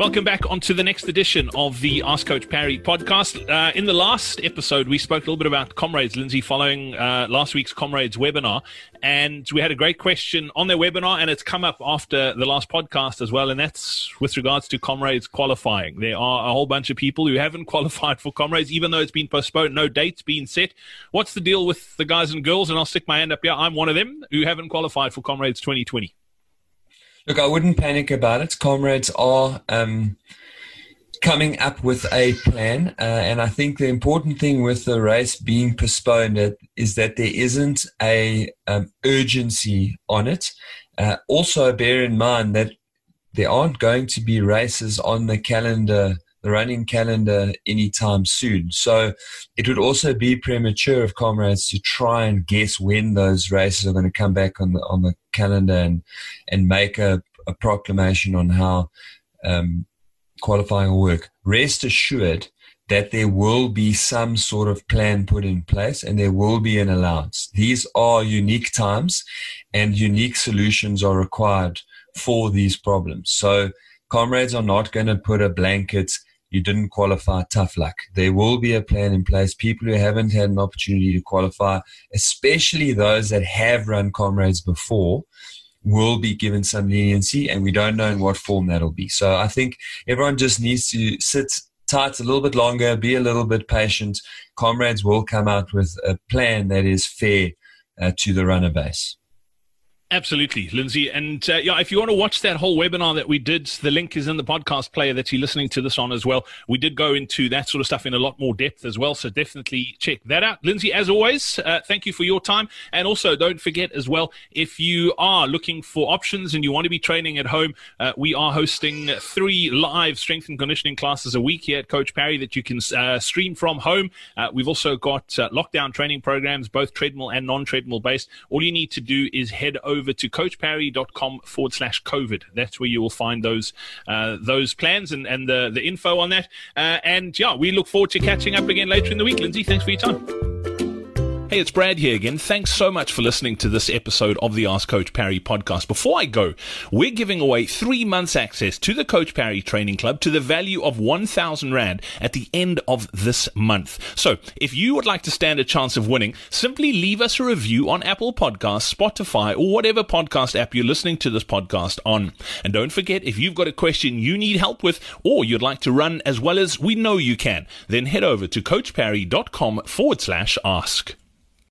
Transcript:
Welcome back onto the next edition of the Ask Coach Parry podcast. Uh, in the last episode, we spoke a little bit about Comrades, Lindsay, following uh, last week's Comrades webinar. And we had a great question on their webinar, and it's come up after the last podcast as well. And that's with regards to Comrades qualifying. There are a whole bunch of people who haven't qualified for Comrades, even though it's been postponed, no dates being set. What's the deal with the guys and girls? And I'll stick my hand up here. I'm one of them who haven't qualified for Comrades 2020. Look, I wouldn't panic about it. Comrades are um, coming up with a plan, uh, and I think the important thing with the race being postponed is that there isn't a um, urgency on it. Uh, also, bear in mind that there aren't going to be races on the calendar the running calendar anytime soon. So it would also be premature of comrades to try and guess when those races are going to come back on the on the calendar and and make a, a proclamation on how um, qualifying will work. Rest assured that there will be some sort of plan put in place and there will be an allowance. These are unique times and unique solutions are required for these problems. So comrades are not going to put a blanket you didn't qualify, tough luck. There will be a plan in place. People who haven't had an opportunity to qualify, especially those that have run comrades before, will be given some leniency, and we don't know in what form that'll be. So I think everyone just needs to sit tight a little bit longer, be a little bit patient. Comrades will come out with a plan that is fair uh, to the runner base. Absolutely, Lindsay. And uh, yeah, if you want to watch that whole webinar that we did, the link is in the podcast player that you're listening to this on as well. We did go into that sort of stuff in a lot more depth as well. So definitely check that out. Lindsay, as always, uh, thank you for your time. And also don't forget as well, if you are looking for options and you want to be training at home, uh, we are hosting three live strength and conditioning classes a week here at Coach Parry that you can uh, stream from home. Uh, we've also got uh, lockdown training programs, both treadmill and non-treadmill based. All you need to do is head over over to coachparry.com forward slash COVID. That's where you will find those uh, those plans and, and the, the info on that. Uh, and yeah, we look forward to catching up again later in the week. Lindsay, thanks for your time. Hey, it's Brad here again. Thanks so much for listening to this episode of the Ask Coach Parry podcast. Before I go, we're giving away three months access to the Coach Parry Training Club to the value of 1,000 Rand at the end of this month. So if you would like to stand a chance of winning, simply leave us a review on Apple Podcasts, Spotify, or whatever podcast app you're listening to this podcast on. And don't forget, if you've got a question you need help with, or you'd like to run as well as we know you can, then head over to coachparry.com forward slash ask.